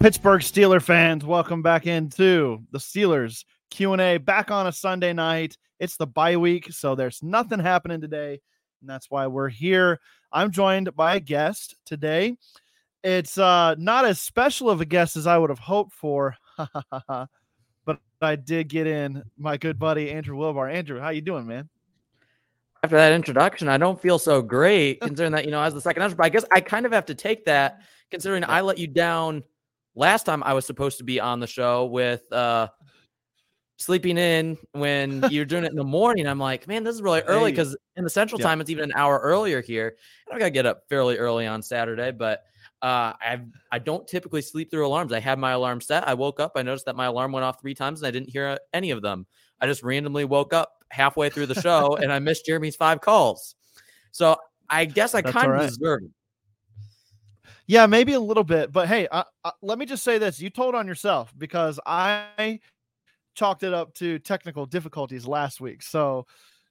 Pittsburgh Steeler fans, welcome back into the Steelers Q&A back on a Sunday night. It's the bye week, so there's nothing happening today, and that's why we're here. I'm joined by a guest today. It's uh, not as special of a guest as I would have hoped for, but I did get in my good buddy Andrew Wilbar. Andrew, how you doing, man? After that introduction, I don't feel so great considering that, you know, as the second but I guess I kind of have to take that considering I let you down – last time I was supposed to be on the show with uh sleeping in when you're doing it in the morning. I'm like, man, this is really early because in the central yeah. time it's even an hour earlier here. And I gotta get up fairly early on Saturday, but uh, I I don't typically sleep through alarms. I had my alarm set. I woke up. I noticed that my alarm went off three times, and I didn't hear any of them. I just randomly woke up halfway through the show, and I missed Jeremy's five calls. So I guess I kind of right. deserve it. Yeah, maybe a little bit, but hey, uh, uh, let me just say this: you told on yourself because I chalked it up to technical difficulties last week. So,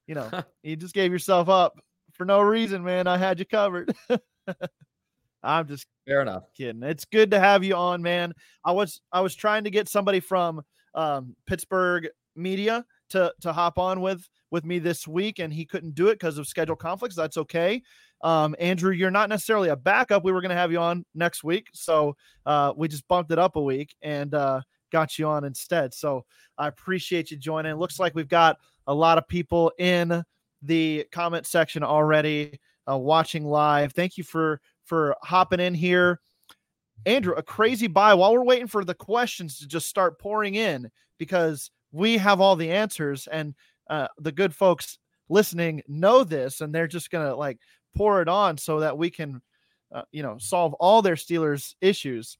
you know, you just gave yourself up for no reason, man. I had you covered. I'm just fair enough. Kidding. It's good to have you on, man. I was I was trying to get somebody from um, Pittsburgh media to to hop on with with me this week, and he couldn't do it because of schedule conflicts. That's okay. Um, Andrew, you're not necessarily a backup. We were going to have you on next week, so uh, we just bumped it up a week and uh, got you on instead. So I appreciate you joining. Looks like we've got a lot of people in the comment section already uh, watching live. Thank you for for hopping in here. Andrew, a crazy bye while we're waiting for the questions to just start pouring in because we have all the answers and uh, the good folks listening know this and they're just gonna like pour it on so that we can, uh, you know, solve all their Steelers issues.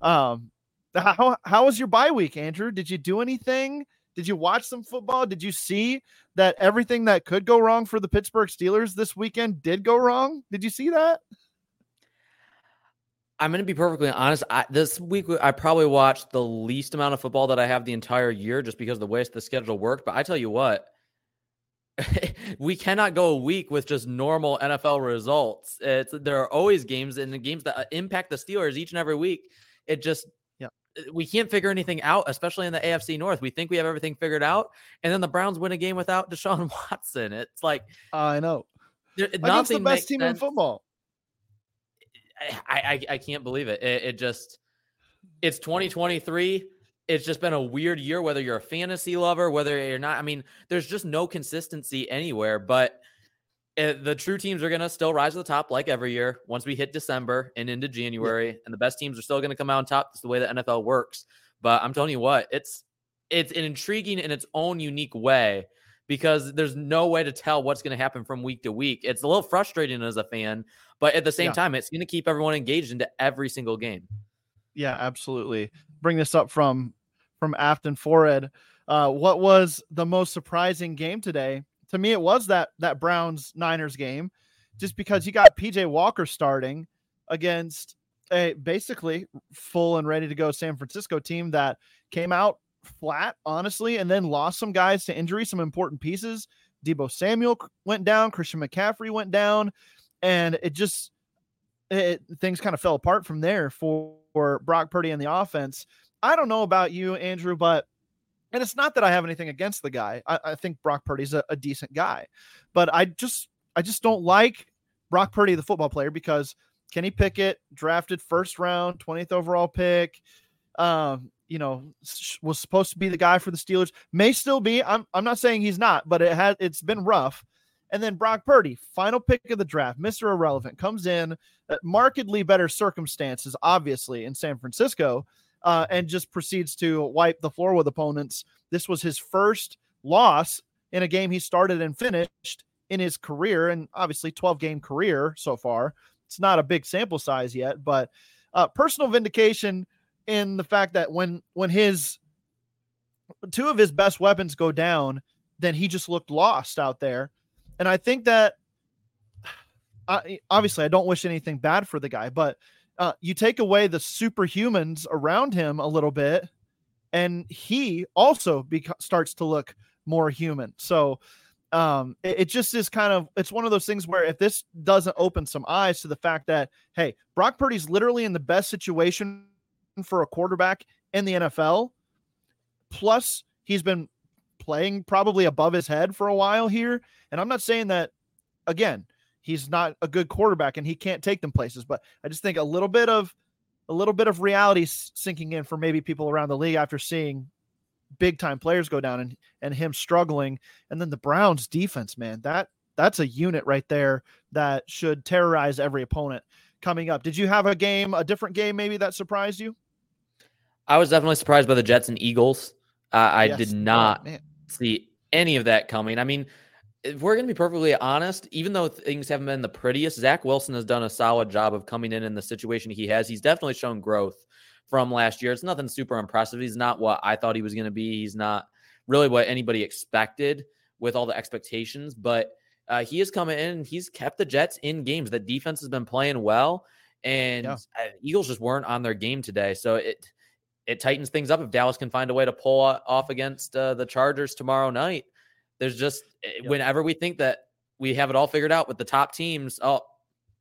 Um, how how was your bye week, Andrew? Did you do anything? Did you watch some football? Did you see that everything that could go wrong for the Pittsburgh Steelers this weekend did go wrong? Did you see that? I'm going to be perfectly honest. I, this week, I probably watched the least amount of football that I have the entire year just because of the way the schedule worked. But I tell you what, we cannot go a week with just normal NFL results. It's there are always games and the games that uh, impact the Steelers each and every week. It just yeah, uh, we can't figure anything out, especially in the AFC North. We think we have everything figured out, and then the Browns win a game without Deshaun Watson. It's like I know. There- against the best team in football. I, I I can't believe it. it. It just it's 2023. It's just been a weird year, whether you're a fantasy lover, whether you're not. I mean, there's just no consistency anywhere. But uh, the true teams are going to still rise to the top like every year once we hit December and into January, and the best teams are still going to come out on top. That's the way the NFL works. But I'm telling you what, it's it's an intriguing in its own unique way because there's no way to tell what's going to happen from week to week. It's a little frustrating as a fan, but at the same Yeah. time, it's going to keep everyone engaged into every single game. Yeah, absolutely. Bring this up from from Afton Forehead. Uh, what was the most surprising game today? To me, it was that that Browns Niners game, just because you got PJ Walker starting against a basically full and ready to go San Francisco team that came out flat, honestly, and then lost some guys to injury, some important pieces. Deebo Samuel went down, Christian McCaffrey went down, and it just it, things kind of fell apart from there for, for Brock Purdy and the offense. I don't know about you, Andrew, but and it's not that I have anything against the guy. I, I think Brock Purdy's a, a decent guy, but I just I just don't like Brock Purdy, the football player, because Kenny Pickett drafted first round, 20th overall pick. Um, you know, was supposed to be the guy for the Steelers. May still be. I'm I'm not saying he's not, but it has it's been rough. And then Brock Purdy, final pick of the draft, Mr. Irrelevant, comes in at markedly better circumstances, obviously, in San Francisco, uh, and just proceeds to wipe the floor with opponents. This was his first loss in a game he started and finished in his career, and obviously 12 game career so far. It's not a big sample size yet, but uh, personal vindication in the fact that when when his two of his best weapons go down, then he just looked lost out there. And I think that I, obviously I don't wish anything bad for the guy, but uh, you take away the superhumans around him a little bit, and he also beca- starts to look more human. So um, it, it just is kind of it's one of those things where if this doesn't open some eyes to the fact that hey, Brock Purdy's literally in the best situation for a quarterback in the NFL, plus he's been playing probably above his head for a while here. And I'm not saying that again, he's not a good quarterback and he can't take them places, but I just think a little bit of a little bit of reality sinking in for maybe people around the league after seeing big time players go down and and him struggling. And then the Browns defense, man, that that's a unit right there that should terrorize every opponent coming up. Did you have a game, a different game maybe that surprised you? I was definitely surprised by the Jets and Eagles. Uh, I Yes. did Oh, not man. see any of that coming. I mean, if we're going to be perfectly honest, even though things haven't been the prettiest, Zach Wilson has done a solid job of coming in in the situation he has. He's definitely shown growth from last year. It's nothing super impressive. He's not what I thought he was going to be. He's not really what anybody expected with all the expectations, but uh, he has come in he's kept the Jets in games. The defense has been playing well, and Yeah. uh, Eagles just weren't on their game today. So it it tightens things up if Dallas can find a way to pull off against uh, the Chargers tomorrow night. There's just eh, Yep. whenever we think that we have it all figured out with the top teams, oh,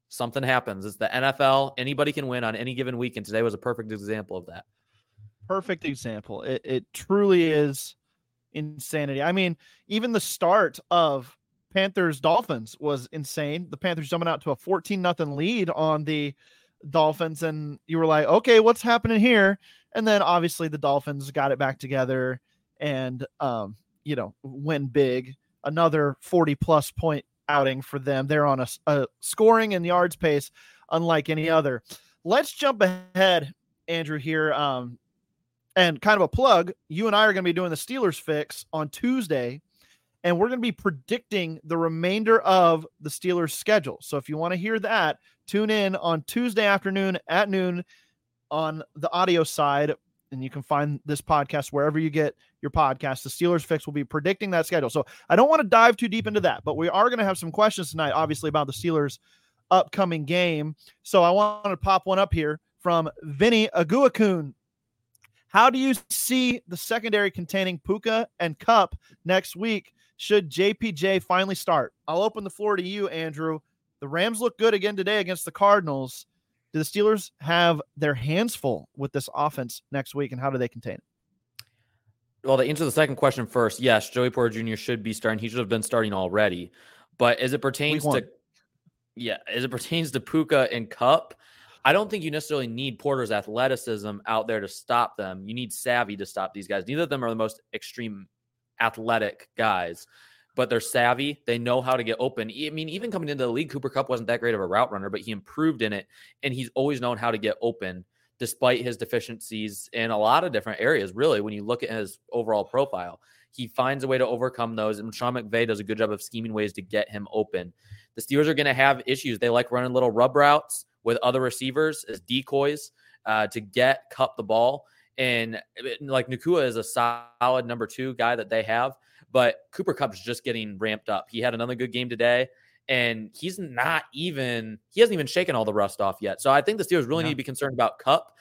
something happens. It's the NFL. Anybody can win on any given week, and today was a perfect example of that. perfect example. It it truly is insanity. I mean, even the start of Panthers Dolphins was insane. The Panthers jumping out to a 14 nothing lead on the Dolphins and you were like, "Okay, what's happening here?" And then obviously the Dolphins got it back together and um, you know, win big. Another 40 plus point outing for them. They're on a scoring and yards pace unlike any other. Let's jump ahead, Andrew here. Um, and kind of a plug, you and I are going to be doing the Steelers fix on Tuesday, and we're going to be predicting the remainder of the Steelers schedule. So if you want to hear that, tune in on Tuesday afternoon at noon on the audio side, and you can find this podcast wherever you get your podcast. The Steelers fix will be predicting that schedule. So I don't want to dive too deep into that, but we are going to have some questions tonight, obviously, about the Steelers' upcoming game. So I want to pop one up here from Vinny Aguakun. How do you see the secondary containing Puka and Kupp next week? Should JPJ finally start? I'll open the floor to you, Andrew. The Rams look good again today against the Cardinals. Do the Steelers have their hands full with this offense next week, and how do they contain it? Well, to answer the second question first, yes, Joey Porter Jr. should be starting. He should have been starting already. But as it pertains to Yeah, as it pertains to Puka and Kupp, I don't think you necessarily need Porter's athleticism out there to stop them. You need savvy to stop these guys. Neither of them are the most extreme athletic guys, but they're savvy. They know how to get open. I mean, even coming into the league, Cooper Kupp wasn't that great of a route runner, but he improved in it, and he's always known how to get open despite his deficiencies in a lot of different areas. Really, when you look at his overall profile, he finds a way to overcome those, and Sean McVay does a good job of scheming ways to get him open. The Steelers are going to have issues. They like running little rub routes with other receivers as decoys uh, to get Kupp the ball. And like Nacua is a solid number two guy that they have, but Cooper Kupp's just getting ramped up. He had another good game today, and he's not even he hasn't even shaken all the rust off yet. So I think the Steelers really yeah. need to be concerned about Kupp.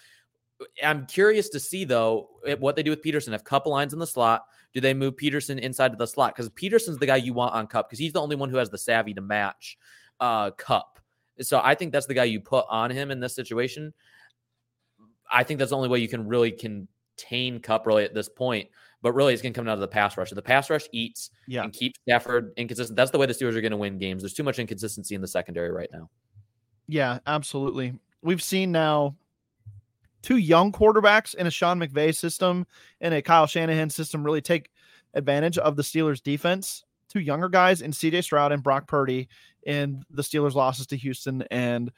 I'm curious to see though what they do with Peterson. If Kupp lines in the slot, do they move Peterson inside of the slot? Because Peterson's the guy you want on Kupp because he's the only one who has the savvy to match uh, Kupp. So I think that's the guy you put on him in this situation. I think that's the only way you can really contain Kupp really at this point. But really, it's going to come down to the pass rush. If the pass rush eats yeah. and keeps Stafford inconsistent, that's the way the Steelers are going to win games. There's too much inconsistency in the secondary right now. Yeah, absolutely. We've seen now two young quarterbacks in a Sean McVay system and a Kyle Shanahan system really take advantage of the Steelers defense. Two younger guys in CJ Stroud and Brock Purdy in the Steelers losses to Houston and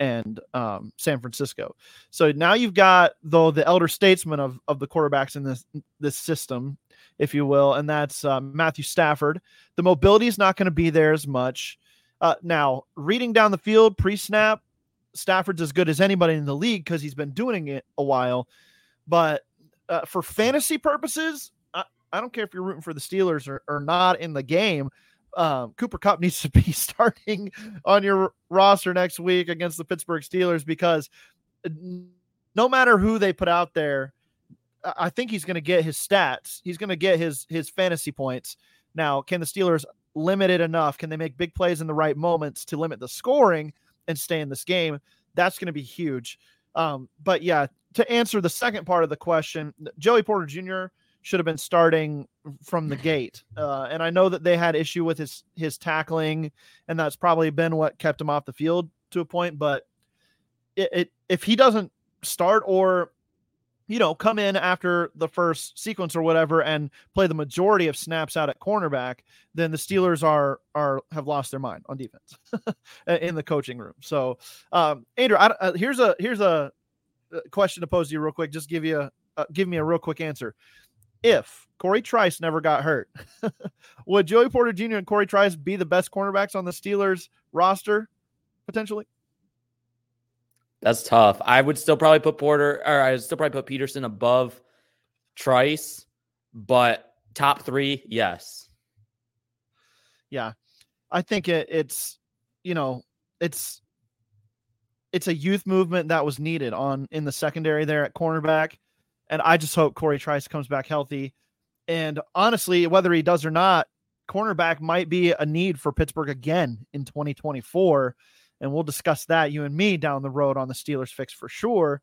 and um, San Francisco. So now you've got though the elder statesman of, of the quarterbacks in this this system, if you will, and that's uh, Matthew Stafford. The mobility is not going to be there as much. Uh, now, reading down the field pre snap, Stafford's as good as anybody in the league because he's been doing it a while. But uh, for fantasy purposes, I, I, don't care if you're rooting for the Steelers or, or not in the game. Um, Cooper Kupp needs to be starting on your roster next week against the Pittsburgh Steelers because no matter who they put out there, I think he's going to get his stats. He's going to get his his fantasy points. Now, can the Steelers limit it enough? Can they make big plays in the right moments to limit the scoring? and stay in this game. That's going to be huge. Um, but yeah, to answer the second part of the question, Joey Porter Jr. should have been starting from the gate. Uh, and I know that they had issue with his his tackling, and that's probably been what kept him off the field to a point. But it, it if he doesn't start or you know, come in after the first sequence or whatever and play the majority of snaps out at cornerback, then the Steelers are are have lost their mind on defense in the coaching room. So, um, Andrew, I, uh, here's a here's a question to pose to you real quick. Just give you a uh, give me a real quick answer. If Corey Trice never got hurt, would Joey Porter Jr. and Corey Trice be the best cornerbacks on the Steelers roster potentially? That's tough. I would still probably put Porter, or I would still probably put Peterson above Trice, but top three, yes. Yeah, I think it, it's you know it's it's a youth movement that was needed on in the secondary there at cornerback, and I just hope Corey Trice comes back healthy. And honestly, whether he does or not, cornerback might be a need for Pittsburgh again in 2024 and we'll discuss that you and me down the road on the Steelers fix for sure.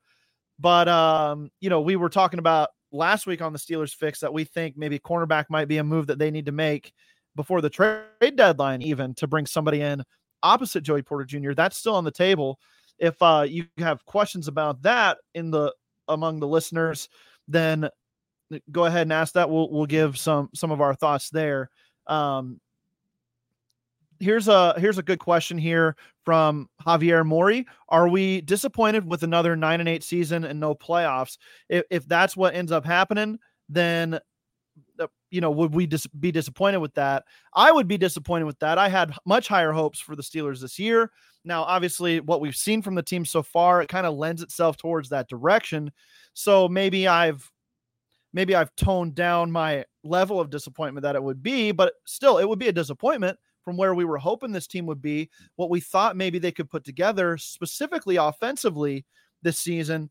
But um, you know, we were talking about last week on the Steelers fix that we think maybe cornerback might be a move that they need to make before the trade deadline, even to bring somebody in opposite Joey Porter Jr. That's still on the table. If uh, you have questions about that in the among the listeners, then go ahead and ask that. We'll we'll give some some of our thoughts there. Um, here's a here's a good question here from Javier Mori. Are we disappointed with another nine and eight season and no playoffs? If, if that's what ends up happening, then uh, you know would we dis- be disappointed with that? I would be disappointed with that. I had much higher hopes for the Steelers this year. Now, obviously, what we've seen from the team so far, it kind of lends itself towards that direction. So maybe I've maybe I've toned down my level of disappointment that it would be, but still, it would be a disappointment from where we were hoping this team would be, what we thought maybe they could put together, specifically offensively this season.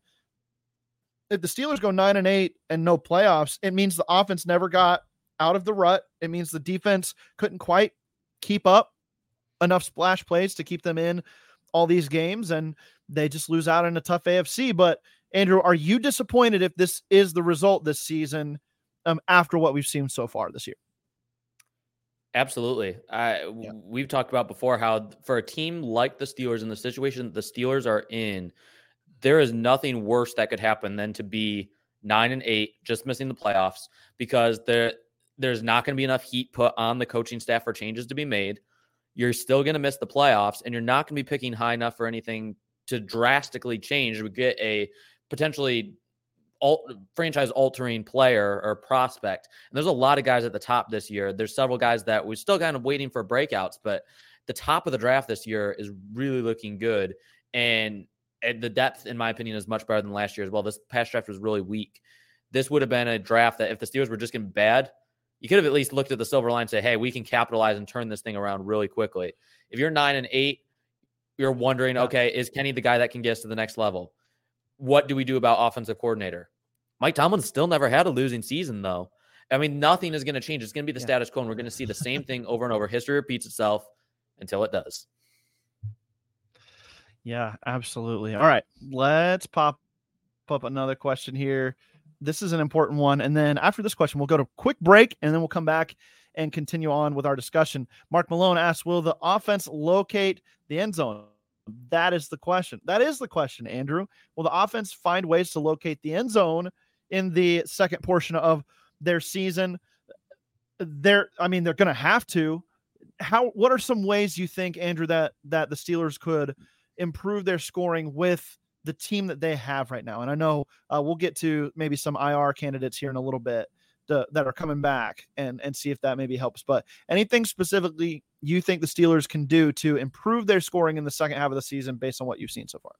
If the Steelers go nine and eight and no playoffs, it means the offense never got out of the rut. It means the defense couldn't quite keep up enough splash plays to keep them in all these games, and they just lose out in a tough AFC. But Andrew, are you disappointed if this is the result this season um, after what we've seen so far this year? Absolutely. I yeah. we've talked about before how for a team like the Steelers in the situation the Steelers are in, there is nothing worse that could happen than to be nine and eight, just missing the playoffs, because there there's not going to be enough heat put on the coaching staff for changes to be made. You're still going to miss the playoffs, and you're not going to be picking high enough for anything to drastically change. We get a potentially alt, franchise altering player or prospect. And there's a lot of guys at the top this year. There's several guys that we're still kind of waiting for breakouts, but the top of the draft this year is really looking good. And, and the depth, in my opinion, is much better than last year as well. This past draft was really weak. This would have been a draft that if the Steelers were just getting bad, you could have at least looked at the silver line and say, hey, we can capitalize and turn this thing around really quickly. If you're nine and eight, you're wondering, okay, is Kenny the guy that can get us to the next level? What do we do about offensive coordinator? Mike Tomlin still never had a losing season, though. I mean, nothing is going to change. It's going to be the yeah. status quo, and we're going to see the same thing over and over. History repeats itself until it does. Yeah, absolutely. All right, let's pop up another question here. This is an important one. And then after this question, we'll go to quick break and then we'll come back and continue on with our discussion. Mark Malone asks Will the offense locate the end zone? That is the question. That is the question, Andrew. Will the offense find ways to locate the end zone in the second portion of their season? They're, I mean, they're going to have to. How? What are some ways you think, Andrew, that that the Steelers could improve their scoring with the team that they have right now? And I know uh, we'll get to maybe some IR candidates here in a little bit to, that are coming back and and see if that maybe helps. But anything specifically you think the Steelers can do to improve their scoring in the second half of the season based on what you've seen so far?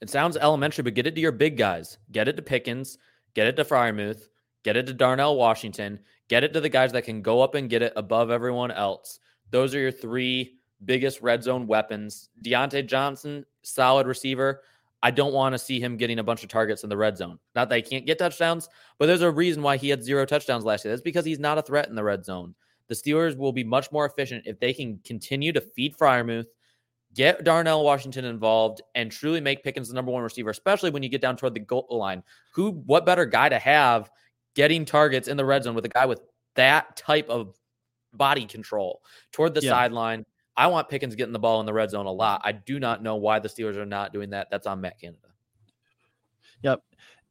It sounds elementary, but get it to your big guys. Get it to Pickens. Get it to Freiermuth. Get it to Darnell Washington. Get it to the guys that can go up and get it above everyone else. Those are your three biggest red zone weapons. Diontae Johnson, solid receiver. I don't want to see him getting a bunch of targets in the red zone. Not that he can't get touchdowns, but there's a reason why he had zero touchdowns last year. That's because he's not a threat in the red zone. The Steelers will be much more efficient if they can continue to feed Freiermuth, get Darnell Washington involved, and truly make Pickens the number one receiver, especially when you get down toward the goal line. Who, what better guy to have getting targets in the red zone with a guy with that type of body control toward the yeah. sideline? I want Pickens getting the ball in the red zone a lot. I do not know why the Steelers are not doing that. That's on Matt Canada. Yep.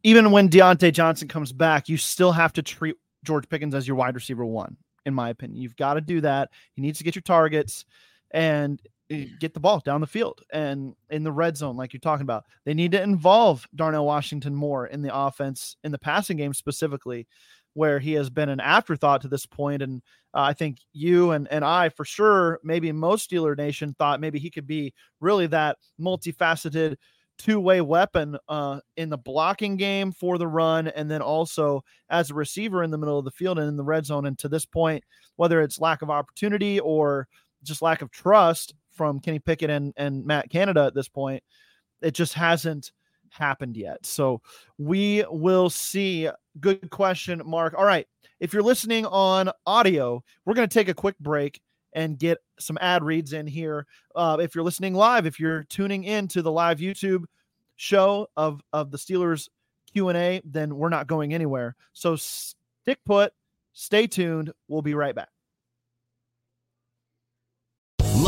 Even when Diontae Johnson comes back, you still have to treat George Pickens as your wide receiver one, in my opinion. You've got to do that. He needs to get your targets and eh, get the ball down the field and in the red zone, like you're talking about. They need to involve Darnell Washington more in the offense, in the passing game specifically where he has been an afterthought to this point. And uh, I think you and, and I, for sure, maybe most Steeler Nation thought maybe he could be really that multifaceted two way weapon uh, in the blocking game for the run, and then also as a receiver in the middle of the field and in the red zone. And to this point, whether it's lack of opportunity or just lack of trust from Kenny Pickett and, and Matt Canada at this point, it just hasn't happened yet. So we will see. Good question, Mark. All right. If you're listening on audio, we're going to take a quick break and get some ad reads in here. Uh, if you're listening live, if you're tuning in to the live YouTube show of of the Steelers Q and A, then we're not going anywhere. So stick put, stay tuned. We'll be right back.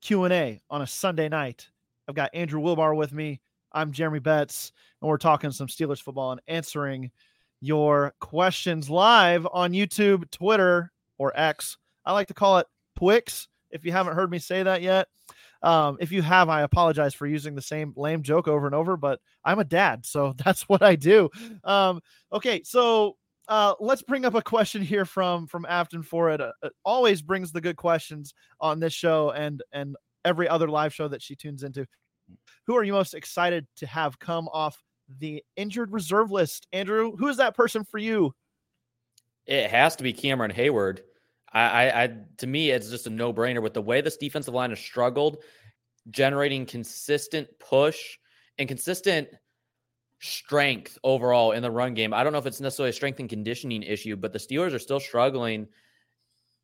Q&A on a Sunday night. I've got Andrew Wilbar with me. I'm Jeremy Betz, and we're talking some Steelers football and answering your questions live on YouTube, Twitter, or X. I like to call it Twix if you haven't heard me say that yet. Um, if you have, I apologize for using the same lame joke over and over, but I'm a dad, so that's what I do. Um, okay, so uh, let's bring up a question here from from Afton for it. Uh, always brings the good questions on this show and and every other live show that she tunes into. Who are you most excited to have come off the injured reserve list, Andrew? Who is that person for you? It has to be Cameron Heyward. I, I, I to me, it's just a no brainer with the way this defensive line has struggled, generating consistent push and consistent strength overall in the run game. I don't know if it's necessarily a strength and conditioning issue, but the Steelers are still struggling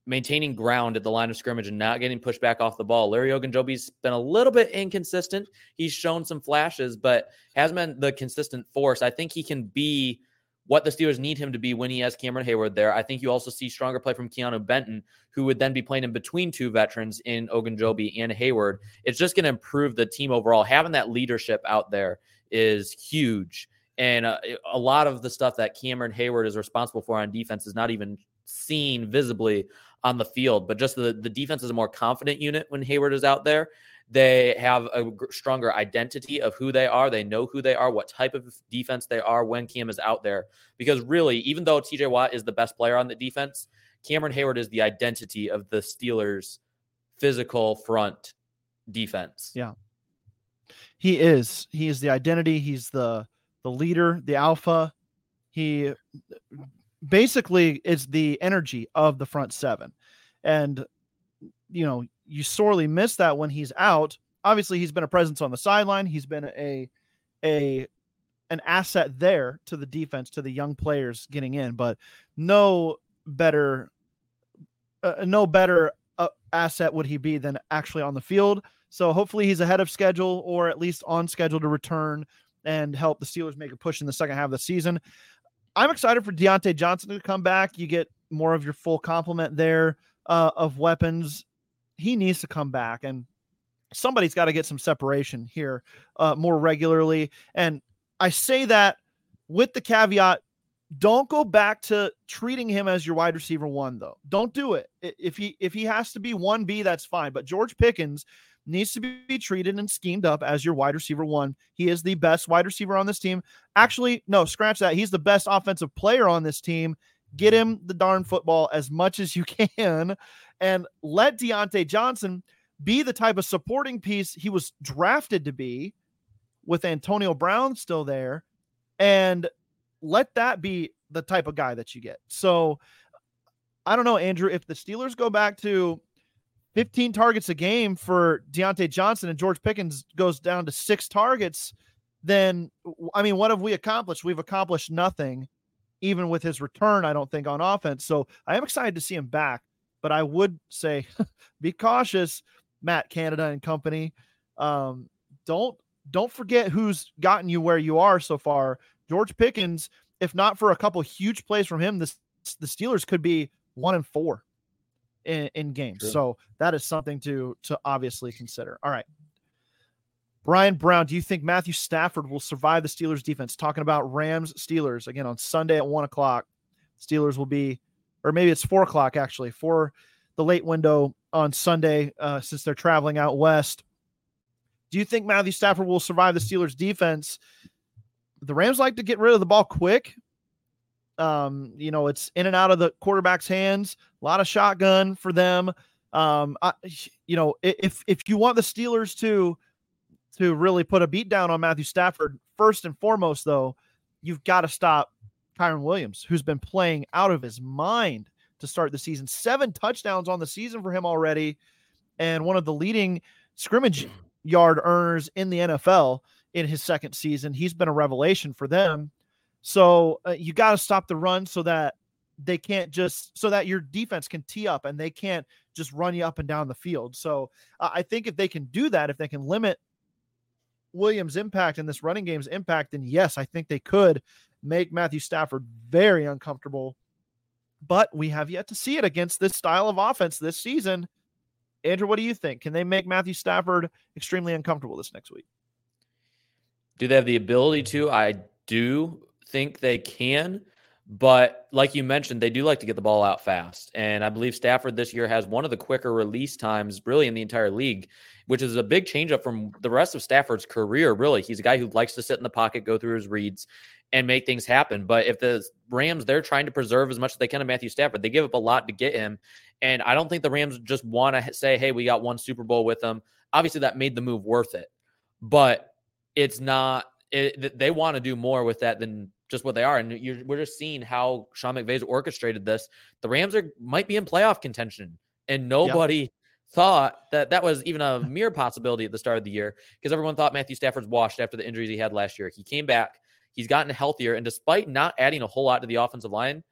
maintaining ground at the line of scrimmage and not getting pushed back off the ball. Larry Ogunjobi's been a little bit inconsistent. He's shown some flashes, but hasn't been the consistent force. I think he can be what the Steelers need him to be when he has Cameron Heyward there. I think you also see stronger play from Keanu Benton, who would then be playing in between two veterans in Ogunjobi and Heyward. It's just going to improve the team overall. Having that leadership out there is huge. And uh, a lot of the stuff that Cameron Heyward is responsible for on defense is not even seen visibly on the field, but just the, the defense is a more confident unit when Heyward is out there. They have a stronger identity of who they are. They know who they are, what type of defense they are when Cam is out there. Because really, even though TJ Watt is the best player on the defense, Cameron Heyward is the identity of the Steelers' physical front defense. Yeah. He is. He is the identity. He's the the leader, the alpha. He basically is the energy of the front seven. And you know, you sorely miss that when he's out. Obviously, he's been a presence on the sideline. He's been a a an asset there to the defense, to the young players getting in, but no better uh, no better uh, asset would he be than actually on the field. So hopefully he's ahead of schedule or at least on schedule to return and help the Steelers make a push in the second half of the season. I'm excited for Diontae Johnson to come back. You get more of your full complement there uh, of weapons. He needs to come back, and somebody's got to get some separation here uh, more regularly. And I say that with the caveat don't go back to treating him as your wide receiver one though don't do it if he if he has to be 1b that's fine but george pickens needs to be treated and schemed up as your wide receiver one. He is the best wide receiver on this team. Actually, no, scratch that. He's the best offensive player on this team. Get him the darn football as much as you can and let Diontae Johnson be the type of supporting piece he was drafted to be with Antonio Brown still there. And let that be the type of guy that you get. So I don't know, Andrew, if the Steelers go back to 15 targets a game for Diontae Johnson and George Pickens goes down to six targets, then I mean, what have we accomplished? We've accomplished nothing, even with his return, I don't think, on offense. So I am excited to see him back, but I would say be cautious, Matt Canada and company. Um, don't don't forget who's gotten you where you are so far. George Pickens, if not for a couple huge plays from him, this the Steelers could be one and four in, in games. True. So that is something to to obviously consider. All right. Brian Brown, do you think Matthew Stafford will survive the Steelers defense? Talking about Rams Steelers again on Sunday at one o'clock. Steelers will be, or maybe it's four o'clock actually, for the late window on Sunday uh, since they're traveling out west. Do you think Matthew Stafford will survive the Steelers defense? The Rams like to get rid of the ball quick. Um, you know, it's in and out of the quarterback's hands. A lot of shotgun for them. Um, I, you know, if if you want the Steelers to to really put a beat down on Matthew Stafford, first and foremost, though, you've got to stop Kyren Williams, who's been playing out of his mind to start the season. Seven touchdowns on the season for him already, and one of the leading scrimmage yard earners in the NFL in his second season. He's been a revelation for them. So uh, you got to stop the run so that they can't just so that your defense can tee up and they can't just run you up and down the field. So uh, I think if they can do that, if they can limit Williams' impact and this running game's impact, then yes, I think they could make Matthew Stafford very uncomfortable. But we have yet to see it against this style of offense this season. Andrew, what do you think? Can they make Matthew Stafford extremely uncomfortable this next week? Do they have the ability to? I do think they can. But like you mentioned, they do like to get the ball out fast. And I believe Stafford this year has one of the quicker release times, really, in the entire league, which is a big change up from the rest of Stafford's career, really. He's a guy who likes to sit in the pocket, go through his reads, and make things happen. But if the Rams, they're trying to preserve as much as they can of Matthew Stafford, they give up a lot to get him. And I don't think the Rams just want to say, hey, we got one Super Bowl with them. Obviously, that made the move worth it. But it's not, it, they want to do more with that than just what they are. And we're just seeing how Sean McVay's orchestrated this. The Rams are might be in playoff contention, and nobody yep. thought that that was even a mere possibility at the start of the year because everyone thought Matthew Stafford's washed after the injuries he had last year. He came back, he's gotten healthier, and despite not adding a whole lot to the offensive line.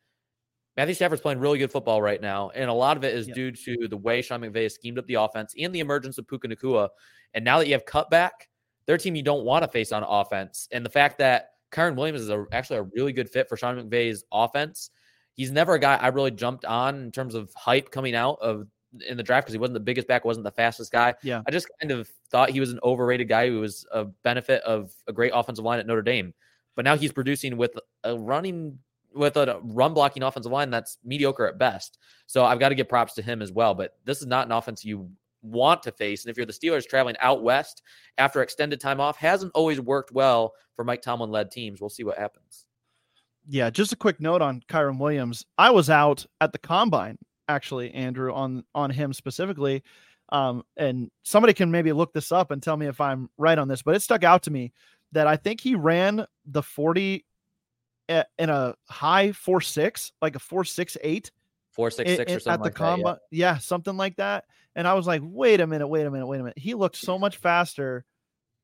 Matthew Stafford's playing really good football right now, and a lot of it is yep. due to the way Sean McVay has schemed up the offense and the emergence of Puka Nacua. And now that you have Kupp back, their team you don't want to face on offense, and the fact that Kyren Williams is a, actually a really good fit for Sean McVay's offense. He's never a guy I really jumped on in terms of hype coming out of in the draft because he wasn't the biggest back, wasn't the fastest guy. Yeah. I just kind of thought he was an overrated guy who was a benefit of a great offensive line at Notre Dame. But now he's producing with a running with a run blocking offensive line that's mediocre at best. So I've got to give props to him as well. But this is not an offense you want to face. And if you're the Steelers traveling out west after extended time off, hasn't always worked well for Mike Tomlin led teams. We'll see what happens. Yeah, just a quick note on Kyren Williams. I was out at the combine, actually, Andrew, on on him specifically. Um, and somebody can maybe look this up and tell me if I'm right on this, but it stuck out to me that I think he ran the 40 in a high four six, like a four six eight, four six six or something at the like combine. Yeah. yeah, something like that. And I was like, wait a minute, wait a minute, wait a minute. He looked so much faster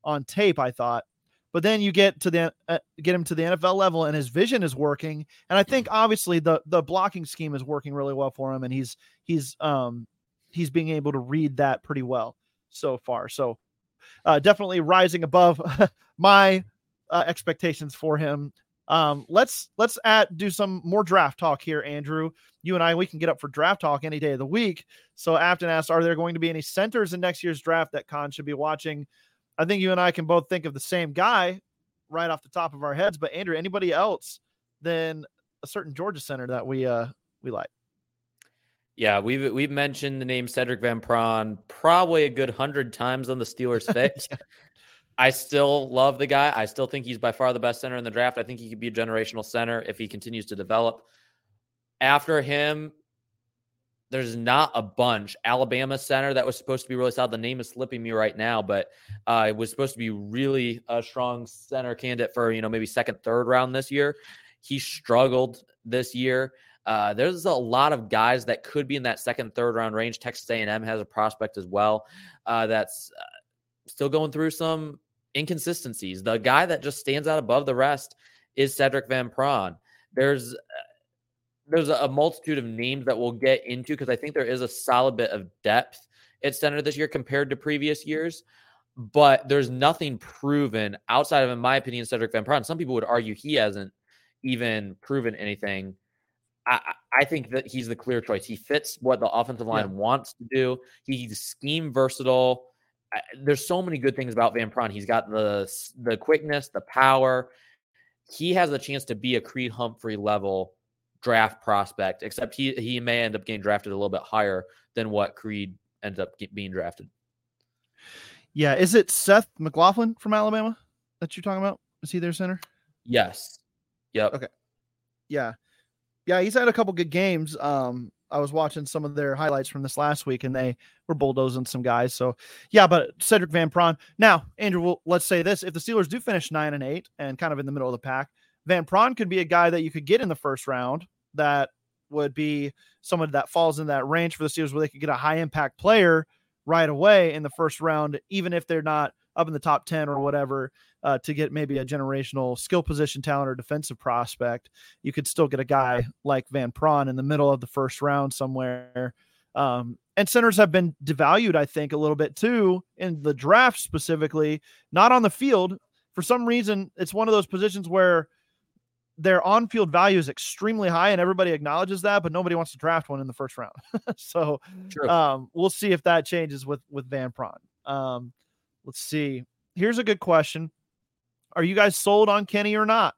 on tape, I thought. But then you get to the uh, get him to the NFL level, and his vision is working. And I think obviously the the blocking scheme is working really well for him, and he's he's um he's being able to read that pretty well so far. So uh, definitely rising above my uh, expectations for him. Um, let's let's add do some more draft talk here, Andrew. You and I we can get up for draft talk any day of the week. So Afton asked, are there going to be any centers in next year's draft that Khan should be watching? I think you and I can both think of the same guy right off the top of our heads. But Andrew, anybody else than a certain Georgia center that we uh we like? Yeah, we've we've mentioned the name Sedrick Van Pran probably a good hundred times on the Steelers' face. yeah. I still love the guy. I still think he's by far the best center in the draft. I think he could be a generational center if he continues to develop. After him, there's not a bunch. Alabama center that was supposed to be really solid. The name is slipping me right now, but uh, it was supposed to be really a strong center candidate for you know maybe second, third round this year. He struggled this year. Uh, there's a lot of guys that could be in that second, third round range. Texas A&M has a prospect as well uh, that's uh, still going through some inconsistencies. The guy that just stands out above the rest is Sedrick Van Pran. There's uh, there's a multitude of names that we'll get into because I think there is a solid bit of depth at center this year compared to previous years. But there's nothing proven outside of, in my opinion, Sedrick Van Pran. Some people would argue he hasn't even proven anything. I, I think that he's the clear choice. He fits what the offensive line yeah. wants to do. He's scheme versatile. I, there's so many good things about Van Pran. He's got the the quickness, the power. He has a chance to be a Creed Humphrey level draft prospect, except he he may end up getting drafted a little bit higher than what Creed ended up get, being drafted. Yeah, is it Seth McLaughlin from Alabama that you're talking about? Is he their center? Yes. Yep. Okay. Yeah. Yeah, he's had a couple good games. Um, I was watching some of their highlights from this last week, and they were bulldozing some guys. So, yeah, but Sedrick Van Pran. Now, Andrew, well, let's say this: if the Steelers do finish nine and eight and kind of in the middle of the pack, Van Pran could be a guy that you could get in the first round that would be someone that falls in that range for the Steelers where they could get a high impact player right away in the first round, even if they're not up in the top 10 or whatever, uh, to get maybe a generational skill position talent or defensive prospect. You could still get a guy like Van Pran in the middle of the first round somewhere. Um, and centers have been devalued, I think, a little bit too in the draft specifically, not on the field. For some reason, it's one of those positions where their on-field value is extremely high and everybody acknowledges that but nobody wants to draft one in the first round so um, we'll see if that changes with with van pran um, let's see here's a good question are you guys sold on kenny or not?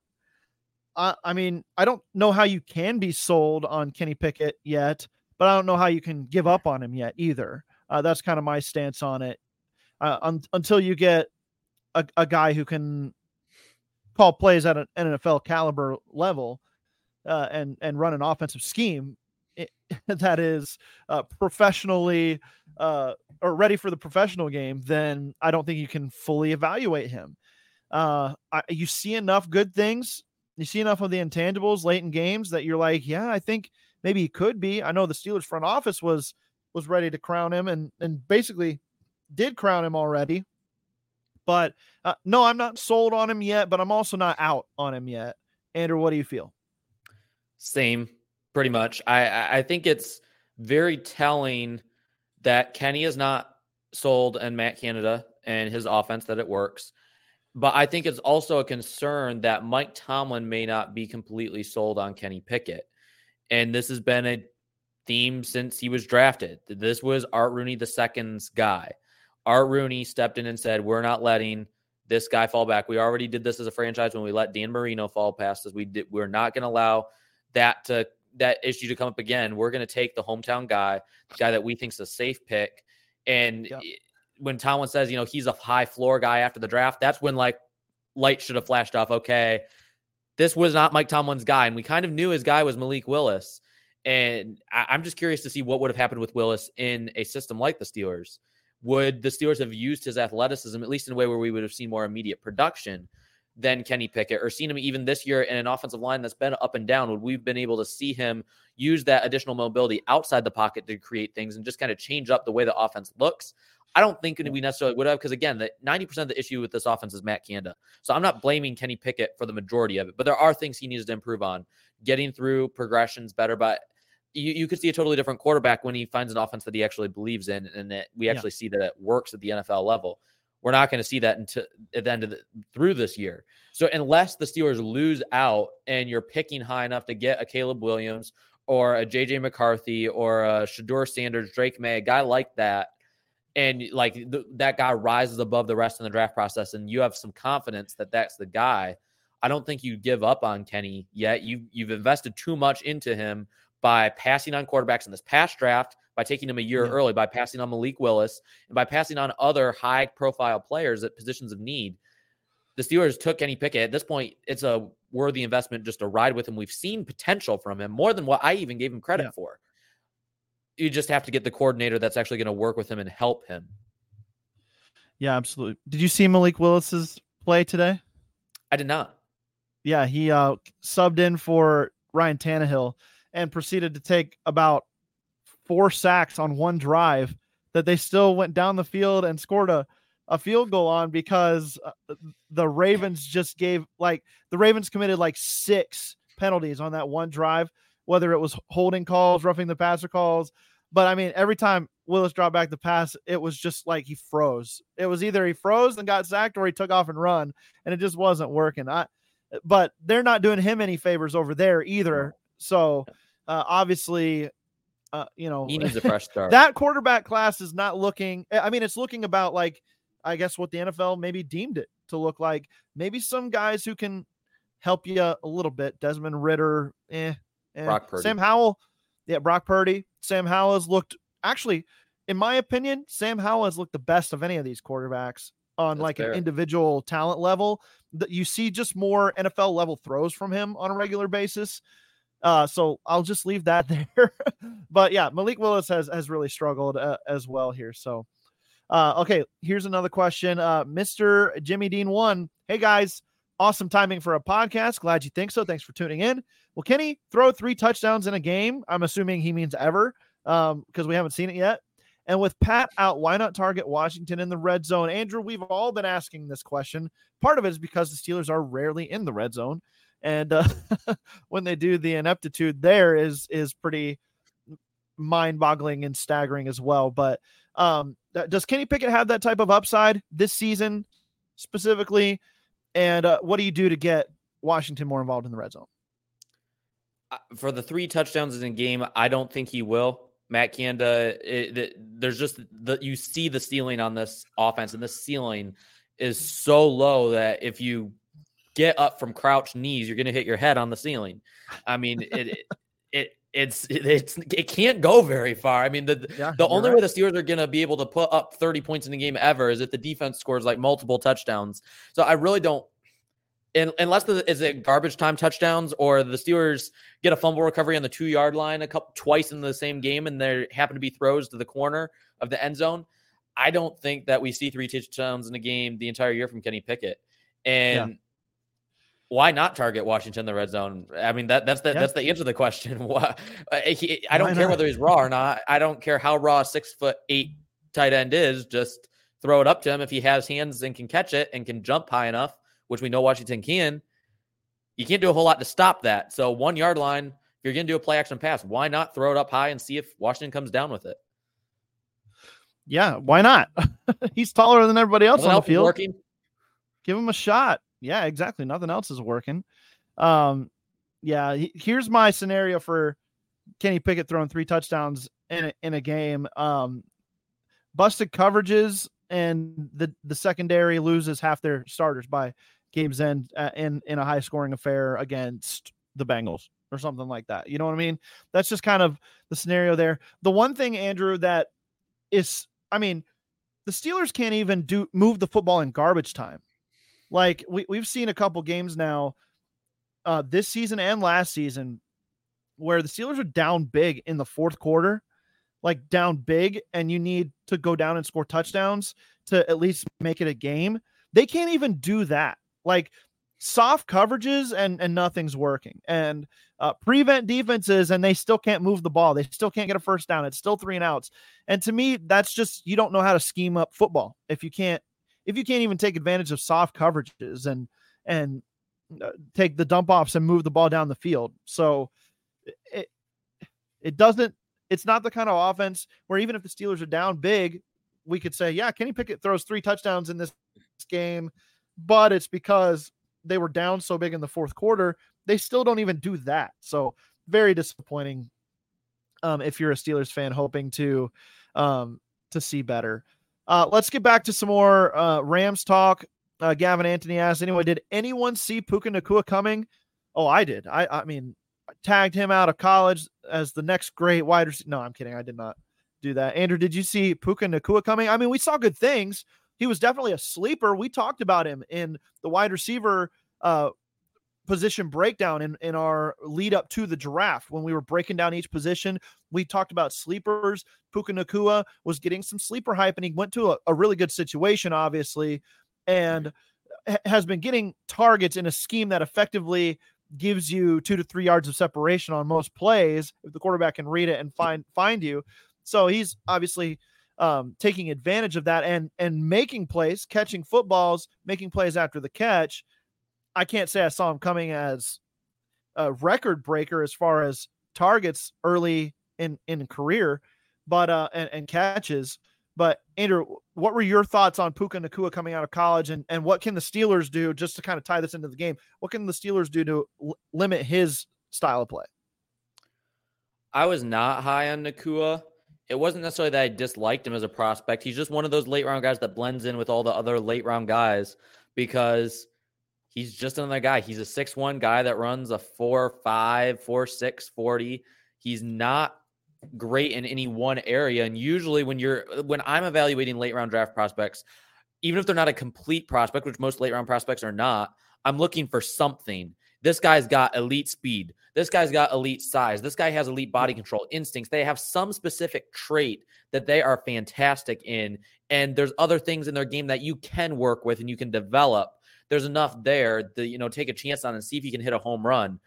Uh, i mean i don't know how you can be sold on kenny pickett yet but i don't know how you can give up on him yet either. Uh, that's kind of my stance on it. Uh, un- until you get a, a guy who can call plays at an NFL caliber level uh, and and run an offensive scheme it, that is uh, professionally uh, or ready for the professional game, then I don't think you can fully evaluate him. Uh, I, you see enough good things, you see enough of the intangibles late in games that you're like, yeah, I think maybe he could be. I know the Steelers front office was was ready to crown him and and basically did crown him already but uh, no, I'm not sold on him yet, but I'm also not out on him yet. Andrew, what do you feel? Same, pretty much. I I think it's very telling that Kenny is not sold and Matt Canada and his offense that it works. But I think it's also a concern that Mike Tomlin may not be completely sold on Kenny Pickett. And this has been a theme since he was drafted. This was Art Rooney the second's guy. Art Rooney stepped in and said, "We're not letting this guy fall back. We already did this as a franchise when we let Dan Marino fall past us. We did. We're not going to allow that to that issue to come up again. We're going to take the hometown guy, the guy that we think's a safe pick. And yep. When Tomlin says, you know, he's a high floor guy after the draft, that's when like light should have flashed off. Okay, this was not Mike Tomlin's guy, and we kind of knew his guy was Malik Willis. And I, am just curious to see what would have happened with Willis in a system like the Steelers would the Steelers have used his athleticism, at least in a way where we would have seen more immediate production than Kenny Pickett, or seen him even this year in an offensive line that's been up and down? Would we've been able to see him use that additional mobility outside the pocket to create things and just kind of change up the way the offense looks? I don't think we necessarily would have because again, the 90% of the issue with this offense is Matt Canada. So I'm not blaming Kenny Pickett for the majority of it, but there are things he needs to improve on. Getting through progressions better, but you, you could see a totally different quarterback when he finds an offense that he actually believes in and that we actually yeah. see that it works at the NFL level. We're not going to see that until at the end of the through this year. So unless the Steelers lose out and you're picking high enough to get a Caleb Williams or a JJ McCarthy or a Shedeur Sanders, Drake Maye, a guy like that, and like th- that guy rises above the rest in the draft process, and you have some confidence that that's the guy. I don't think you give up on Kenny yet. You you've invested too much into him by passing on quarterbacks in this past draft, by taking him a year yeah. early, by passing on Malik Willis, and by passing on other high profile players at positions of need. The Steelers took Kenny Pickett. At this point, it's a worthy investment just to ride with him. We've seen potential from him more than what I even gave him credit yeah. for. You just have to get the coordinator that's actually going to work with him and help him. Yeah, absolutely. Did you see Malik Willis's play today? I did not. Yeah, he uh, subbed in for Ryan Tannehill and proceeded to take about four sacks on one drive that they still went down the field and scored a, a field goal on because uh, the Ravens just gave like the Ravens committed like six penalties on that one drive, whether it was holding calls, roughing the passer calls. But I mean, every time Willis dropped back the pass, it was just like he froze. It was either he froze and got sacked or he took off and run, and it just wasn't working. I, but they're not doing him any favors over there either. So uh, obviously, uh, you know, he needs a fresh start. that quarterback class is not looking. I mean, it's looking about like I guess what the NFL maybe deemed it to look like. Maybe some guys who can help you a little bit. Desmond Ridder, eh, eh. Brock Purdy. Sam Howell, yeah, Brock Purdy. Sam Howell has looked actually, in my opinion, Sam Howell has looked the best of any of these quarterbacks on That's like fair. an individual talent level. That you see just more NFL level throws from him on a regular basis. Uh, so I'll just leave that there. but yeah, Malik Willis has has really struggled uh, as well here. So, uh, okay, here's another question. Uh, Mr. Jimmy Dean one. Hey guys, awesome timing for a podcast. Glad you think so. Thanks for tuning in. Well, Kenny throw three touchdowns in a game? I'm assuming he means ever, um, because we haven't seen it yet. And with Pat out, why not target Washington in the red zone? Andrew, we've all been asking this question. Part of it is because the Steelers are rarely in the red zone, and uh, when they do, the ineptitude there is is pretty mind-boggling and staggering as well. But um, does Kenny Pickett have that type of upside this season specifically? And uh, what do you do to get Washington more involved in the red zone? For the three touchdowns in a game, I don't think he will. Matt Canada, eh, it, it, there's just that you see the ceiling on this offense, and the ceiling is so low that if you get up from crouched knees, you're going to hit your head on the ceiling. I mean, it, it, it it's it's it can't go very far. I mean, the yeah, the only right. way the Steelers are going to be able to put up 30 points in the game ever is if the defense scores like multiple touchdowns. So I really don't in, unless the, is it garbage time touchdowns or the Steelers get a fumble recovery on the two yard line a couple twice in the same game and there happen to be throws to the corner of the end zone. I don't think that we see three touchdowns in a game the entire year from Kenny Pickett. And yeah. why not target Washington in the red zone? I mean that that's the yeah. that's the answer to the question. Why, uh, he, I don't why care not? whether he's raw or not. I don't care how raw six foot eight tight end is. Just throw it up to him if he has hands and can catch it and can jump high enough which we know Washington can, you can't do a whole lot to stop that. So one yard line, if you're going to do a play action pass, why not throw it up high and see if Washington comes down with it? Yeah, why not? He's taller than everybody else Nothing on the field. Working. Give him a shot. Yeah, exactly. Nothing else is working. Um, yeah, here's my scenario for Kenny Pickett throwing three touchdowns in a, in a game. Um, busted coverages and the the secondary loses half their starters by game's end uh, in in a high scoring affair against the Bengals or something like that. You know what I mean? That's just kind of the scenario there. The one thing, Andrew, that is, I mean, the Steelers can't even do move the football in garbage time. Like we we've seen a couple games now, uh, this season and last season, where the Steelers are down big in the fourth quarter, like down big, and you need to go down and score touchdowns to at least make it a game. They can't even do that. Like soft coverages and and nothing's working. And uh, prevent defenses and they still can't move the ball. They still can't get a first down. It's still three and outs. And to me, that's just you don't know how to scheme up football if you can't if you can't even take advantage of soft coverages and and uh, take the dump offs and move the ball down the field. So it it doesn't it's not the kind of offense where even if the Steelers are down big, we could say, yeah, Kenny Pickett throws three touchdowns in this game, but it's because they were down so big in the fourth quarter. They still don't even do that. So very disappointing. Um, if you're a Steelers fan, hoping to um, to see better. Uh, let's get back to some more uh, Rams talk. Uh, Gavin Anthony asked, anyway, did anyone see Puka Nacua coming? Oh, I did. I, I mean, tagged him out of college as the next great wide receiver. No, I'm kidding. I did not do that. Andrew, did you see Puka Nacua coming? I mean, we saw good things. He was definitely a sleeper. We talked about him in the wide receiver uh, position breakdown in, in our lead up to the draft when we were breaking down each position. We talked about sleepers. Puka Nacua was getting some sleeper hype and he went to a, a really good situation, obviously, and has been getting targets in a scheme that effectively gives you two to three yards of separation on most plays if the quarterback can read it and find find you. So he's obviously um, taking advantage of that and and making plays, catching footballs, making plays after the catch. I can't say I saw him coming as a record breaker as far as targets early in in career, but uh and, and catches. But Andrew, what were your thoughts on Puka Nacua coming out of college, and and what can the Steelers do just to kind of tie this into the game? What can the Steelers do to l- limit his style of play? I was not high on Nacua it wasn't necessarily that I disliked him as a prospect. He's just one of those late round guys that blends in with all the other late round guys because he's just another guy. He's a six one guy that runs a four five, four six, 40. He's not great in any one area. And usually when you're when I'm evaluating late round draft prospects, even if they're not a complete prospect, which most late round prospects are not, I'm looking for something. This guy's got elite speed. This guy's got elite size. This guy has elite body control, instincts. They have some specific trait that they are fantastic in. And there's other things in their game that you can work with and you can develop. There's enough there to, you know, take a chance on and see if you can hit a home run.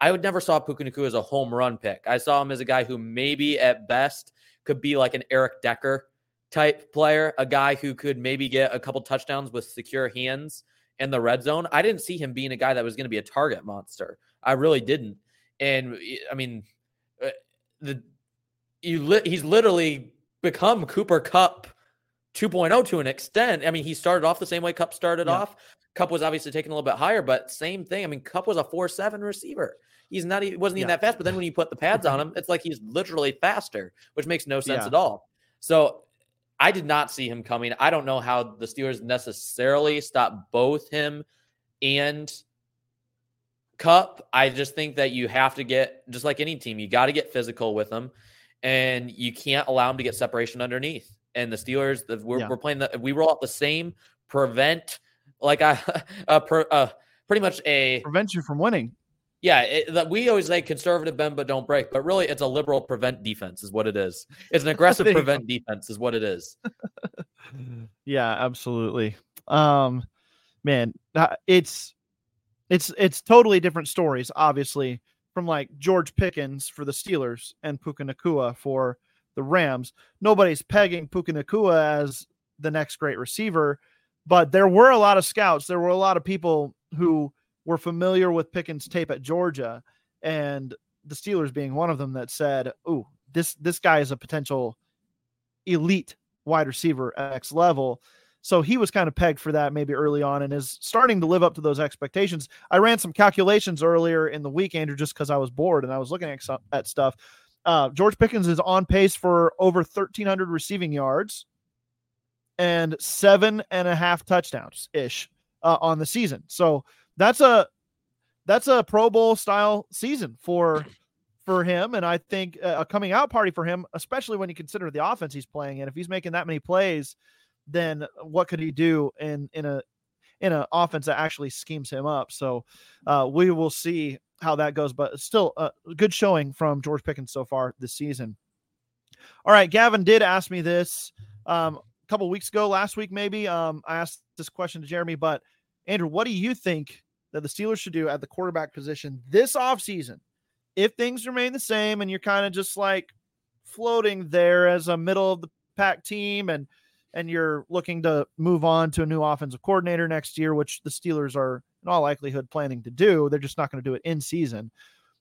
I would never saw Puka Nacua as a home run pick. I saw him as a guy who maybe at best could be like an Eric Decker type player, a guy who could maybe get a couple touchdowns with secure hands in the red zone. I didn't see him being a guy that was going to be a target monster. I really didn't. And I mean, uh, the you li- he's literally become Cooper Kupp 2.0 to an extent. I mean, he started off the same way Kupp started Yeah. off. Kupp was obviously taking a little bit higher, but same thing. I mean, Kupp was a 4-7 receiver. He's not he wasn't even Yeah. that fast, but then when you put the pads on him, it's like he's literally faster, which makes no sense Yeah. at all. So I did not see him coming. I don't know how the Steelers necessarily stop both him and Kupp. I just think that you have to get, just like any team, you got to get physical with them, and you can't allow them to get separation underneath. And the Steelers, the, we're, Yeah. we're playing the, we roll out the same prevent, like I, uh, per, uh, pretty much a Prevents you from winning. Yeah, it, that we always say conservative bend but don't break, but really it's a liberal prevent defense is what it is. It's an aggressive There you go. prevent defense is what it is. Yeah, absolutely. Um, man, uh, it's it's it's totally different stories, obviously, from like George Pickens for the Steelers and Puka Nacua for the Rams. Nobody's pegging Puka Nacua as the next great receiver, but there were a lot of scouts. There were a lot of people who were familiar with Pickens' tape at Georgia, and the Steelers being one of them that said, "Ooh, this this guy is a potential elite wide receiver at X level." So he was kind of pegged for that maybe early on and is starting to live up to those expectations. I ran some calculations earlier in the week, Andrew, just because I was bored and I was looking at, at stuff. Uh, George Pickens is on pace for over 1,300 receiving yards and seven and a half touchdowns ish uh, on the season. So that's a that's a Pro Bowl style season for for him, and I think a coming out party for him, especially when you consider the offense he's playing in. If he's making that many plays, then what could he do in in a in an offense that actually schemes him up? So uh, we will see how that goes, but still a good showing from George Pickens so far this season. All right, Gavin did ask me this um, a couple weeks ago, last week maybe. Um, I asked this question to Jeremy, but Andrew, what do you think that the Steelers should do at the quarterback position this offseason if things remain the same and you're kind of just like floating there as a middle of the pack team and and you're looking to move on to a new offensive coordinator next year, which the Steelers are in all likelihood planning to do. They're just not going to do it in season.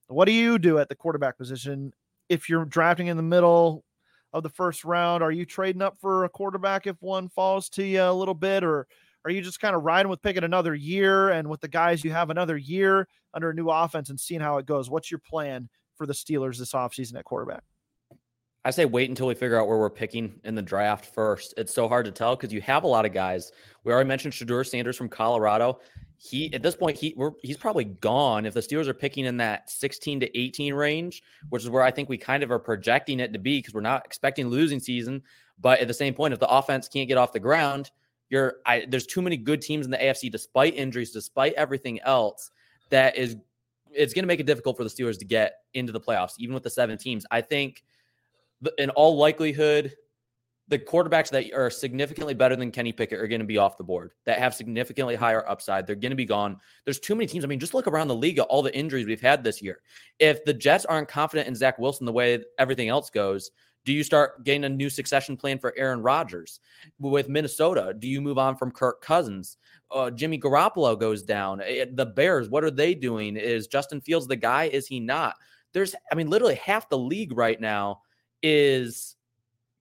What do you do at the quarterback position if you're drafting in the middle of the first round? Are you trading up for a quarterback if one falls to you a little bit, or are you just kind of riding with picking another year and with the guys you have another year under a new offense and seeing how it goes? What's your plan for the Steelers this offseason at quarterback? I say wait until we figure out where we're picking in the draft first. It's so hard to tell because you have a lot of guys. We already mentioned Shedeur Sanders from Colorado. He at this point he he's probably gone. If the Steelers are picking in that 16 to 18 range, which is where I think we kind of are projecting it to be because we're not expecting losing season. But at the same point, if the offense can't get off the ground, you're I, there's too many good teams in the AFC, despite injuries, despite everything else, that is it's going to make it difficult for the Steelers to get into the playoffs, even with the seven teams. I think in all likelihood, the quarterbacks that are significantly better than Kenny Pickett are going to be off the board, that have significantly higher upside. They're going to be gone. There's too many teams. I mean, just look around the league at all the injuries we've had this year. If the Jets aren't confident in Zach Wilson the way everything else goes, do you start getting a new succession plan for Aaron Rodgers? With Minnesota, do you move on from Kirk Cousins? Uh, Jimmy Garoppolo goes down. Eh, The Bears, what are they doing? Is Justin Fields the guy? Is he not? There's, I mean, literally half the league right now is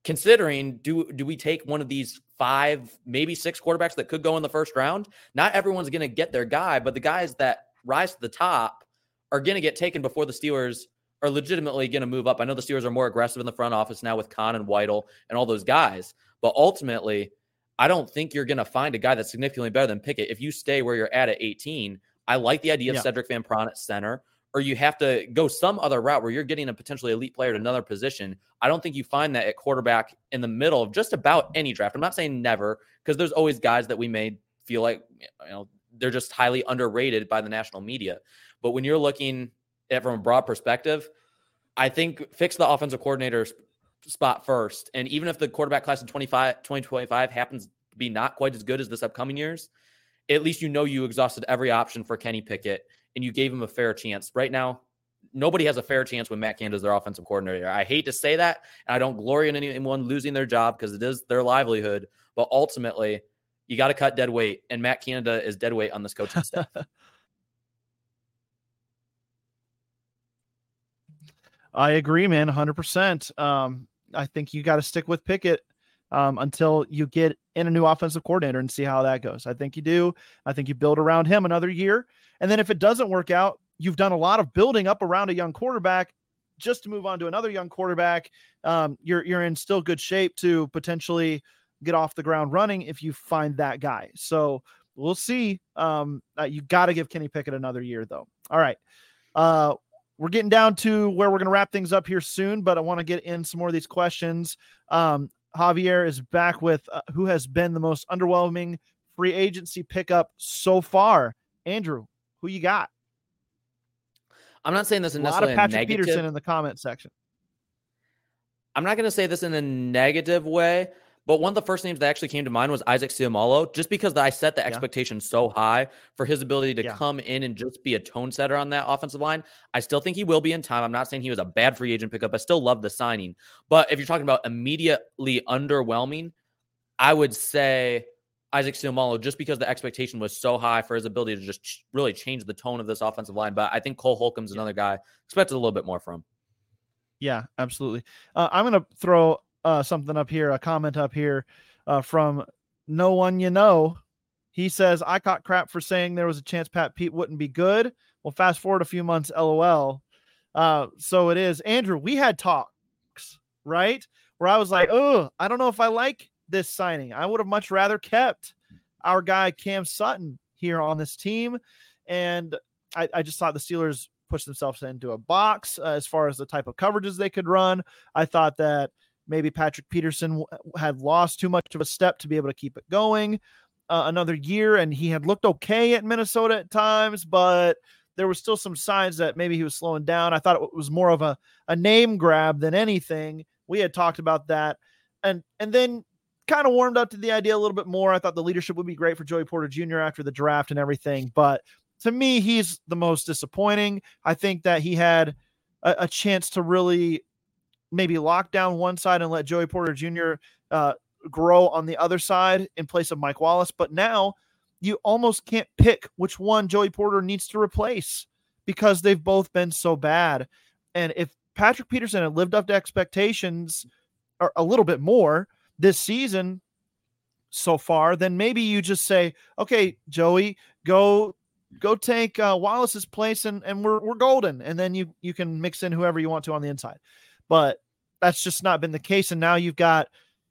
considering do do we take one of these five maybe six quarterbacks that could go in the first round not everyone's going to get their guy but the guys that rise to the top are going to get taken before the steelers are legitimately going to move up i know the steelers are more aggressive in the front office now with Khan and Weidl and all those guys but ultimately i don't think you're going to find a guy that's significantly better than pickett if you stay where you're at at 18 i like the idea of Sedrick van Pran at center or you have to go some other route where you're getting a potentially elite player at another position. I don't think you find that at quarterback in the middle of just about any draft. I'm not saying never, because there's always guys that we may feel like you know they're just highly underrated by the national media. But when you're looking from a broad perspective, I think fix the offensive coordinator spot first. And even if the quarterback class in 25, 2025 happens to be not quite as good as this upcoming years, at least you know you exhausted every option for Kenny Pickett and you gave him a fair chance. Right now, nobody has a fair chance when Matt Canada is their offensive coordinator. I hate to say that, and I don't glory in anyone losing their job because it is their livelihood. But ultimately, you got to cut dead weight, and Matt Canada is dead weight on this coaching staff. I agree, man, 100%. Um, I think you got to stick with Pickett um, until you get in a new offensive coordinator and see how that goes. I think you do. I think you build around him another year. And then if it doesn't work out, you've done a lot of building up around a young quarterback just to move on to another young quarterback. Um, you're you're in still good shape to potentially get off the ground running if you find that guy. So we'll see. Um, uh, you got to give Kenny Pickett another year, though. All right. Uh, we're getting down to where we're going to wrap things up here soon, but I want to get in some more of these questions. Um, Javier is back with uh, who has been the most underwhelming free agency pickup so far. Andrew, who you got? I'm not saying this in a lot of Patrick Peterson in the comment section. I'm not going to say this in a negative way, but one of the first names that actually came to mind was Isaac Seumalo, just because I set the yeah. expectation so high for his ability to yeah. come in and just be a tone setter on that offensive line. I still think he will be in time. I'm not saying he was a bad free agent pickup. I still love the signing. But if you're talking about immediately underwhelming, I would say Isaac Seumalo just because the expectation was so high for his ability to just really change the tone of this offensive line. But I think Cole Holcomb's another guy expected a little bit more from. Yeah, absolutely. Uh, I'm going to throw uh, something up here, a comment up here uh, from no one you know. He says, I caught crap for saying there was a chance Pat Pete wouldn't be good. Well, fast forward a few months, lol. Uh, so it is. Andrew, we had talks, right? Where I was like, oh, I don't know if I like this signing. I would have much rather kept our guy Cam Sutton here on this team. And I, I just thought the Steelers pushed themselves into a box uh, as far as the type of coverages they could run. I thought that maybe Patrick Peterson had lost too much of a step to be able to keep it going uh, another year. And he had looked okay at Minnesota at times, but there was still some signs that maybe he was slowing down. I thought it was more of a, a name grab than anything. We had talked about that. And and then kind of warmed up to the idea a little bit more. I thought the leadership would be great for Joey Porter Jr. after the draft and everything, but to me, he's the most disappointing. I think that he had a, a chance to really maybe lock down one side and let Joey Porter Jr. Uh, grow on the other side in place of Mike Wallace, but now you almost can't pick which one Joey Porter needs to replace because they've both been so bad. And if Patrick Peterson had lived up to expectations or a little bit more, this season so far, then maybe you just say, okay, Joey, go go take uh, Wallace's place and and we're we're golden, and then you you can mix in whoever you want to on the inside. But that's just not been the case, and now you've got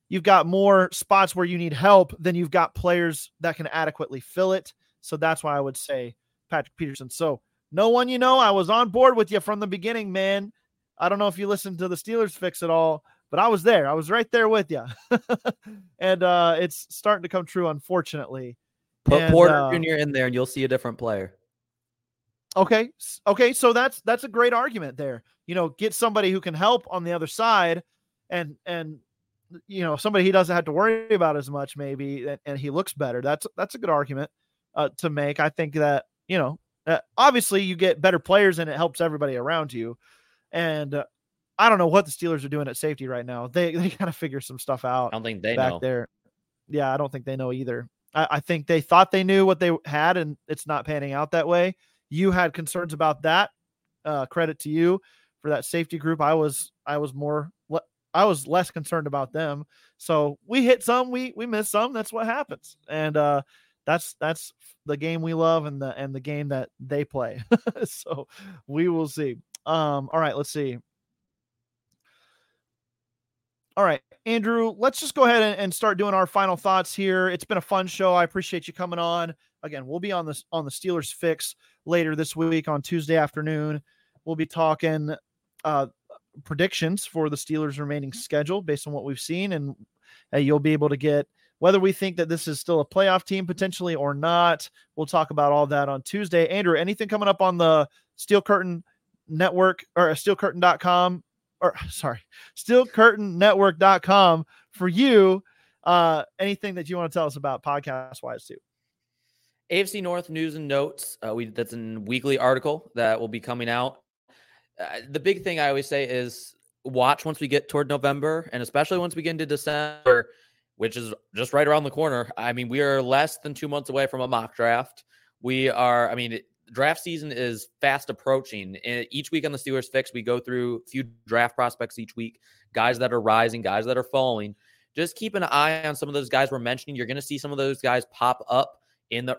you've got more spots where you need help than you've got players that can adequately fill it. So that's why I would say Patrick Peterson. So no one you know, I was on board with you from the beginning, man. I don't know if you listened to the Steelers fix at all, but I was there. I was right there with you. and uh, it's starting to come true, unfortunately. Put and, Porter uh, Jr. in there, and you'll see a different player. Okay, okay, so that's that's a great argument there. You know, get somebody who can help on the other side, and and you know somebody he doesn't have to worry about as much, maybe, and, and he looks better. That's that's a good argument uh, to make. I think that you know, uh, obviously, you get better players, and it helps everybody around you. And uh, I don't know what the Steelers are doing at safety right now. They they got to figure some stuff out. I don't think they back know. there. Yeah, I don't think they know either. I, I think they thought they knew what they had, and it's not panning out that way. You had concerns about that. Uh, credit to you for that safety group. I was I was more I was less concerned about them. So we hit some, we we miss some. That's what happens, and uh, that's that's the game we love and the and the game that they play. so we will see. Um, all right, let's see. All right, Andrew, let's just go ahead and, and, start doing our final thoughts here. It's been a fun show. I appreciate you coming on. Again, we'll be on this on the Steelers fix later this week on Tuesday afternoon. We'll be talking uh, predictions for the Steelers' remaining schedule based on what we've seen, and uh, you'll be able to get whether we think that this is still a playoff team potentially or not. We'll talk about all that on Tuesday. Andrew, anything coming up on the Steel Curtain Network or steelcurtain.com or sorry, steelcurtainnetwork.com for you. Uh, anything that you want to tell us about podcast wise too? AFC North news and notes. Uh, we that's a weekly article that will be coming out. uh, the big thing I always say is watch once we get toward November, and especially once we get into December, which is just right around the corner. I mean, we are less than two months away from a mock draft. We are, I mean, it, draft season is fast approaching. And each week on the Steelers Fix, we go through a few draft prospects each week, guys that are rising, guys that are falling. Just keep an eye on some of those guys we're mentioning. You're going to see some of those guys pop up in the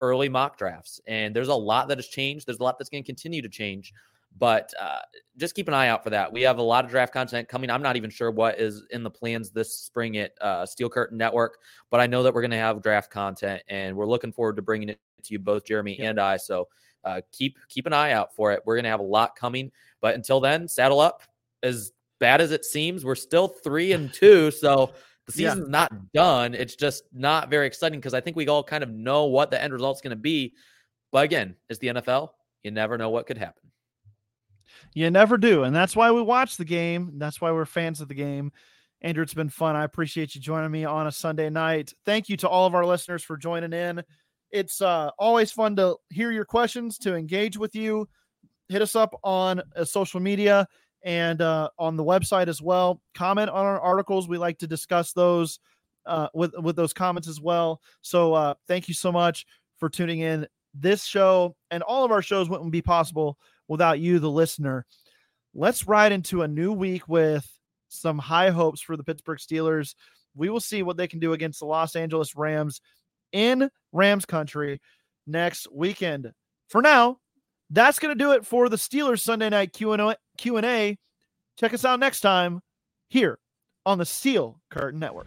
early mock drafts. And there's a lot that has changed. There's a lot that's going to continue to change. But uh, just keep an eye out for that. We have a lot of draft content coming. I'm not even sure what is in the plans this spring at uh, Steel Curtain Network, but I know that we're going to have draft content, and we're looking forward to bringing it to you, both Jeremy and I. So uh, keep keep an eye out for it. We're going to have a lot coming. But until then, saddle up. As bad as it seems, we're still three and two. So the season's yeah. not done. It's just not very exciting because I think we all kind of know what the end result's going to be. But again, it's the NFL. You never know what could happen. You never do. And that's why we watch the game. That's why we're fans of the game. Andrew, it's been fun. I appreciate you joining me on a Sunday night. Thank you to all of our listeners for joining in. It's uh, always fun to hear your questions, to engage with you. Hit us up on uh, social media and uh, on the website as well. Comment on our articles. We like to discuss those uh, with with those comments as well. So uh, thank you so much for tuning in. This show and all of our shows wouldn't be possible without you, the listener. Let's ride into a new week with some high hopes for the Pittsburgh Steelers. We will see what they can do against the Los Angeles Rams in Rams country next weekend. For now, that's going to do it for the Steelers Sunday night Q&A. Check us out next time here on the Steel Curtain Network.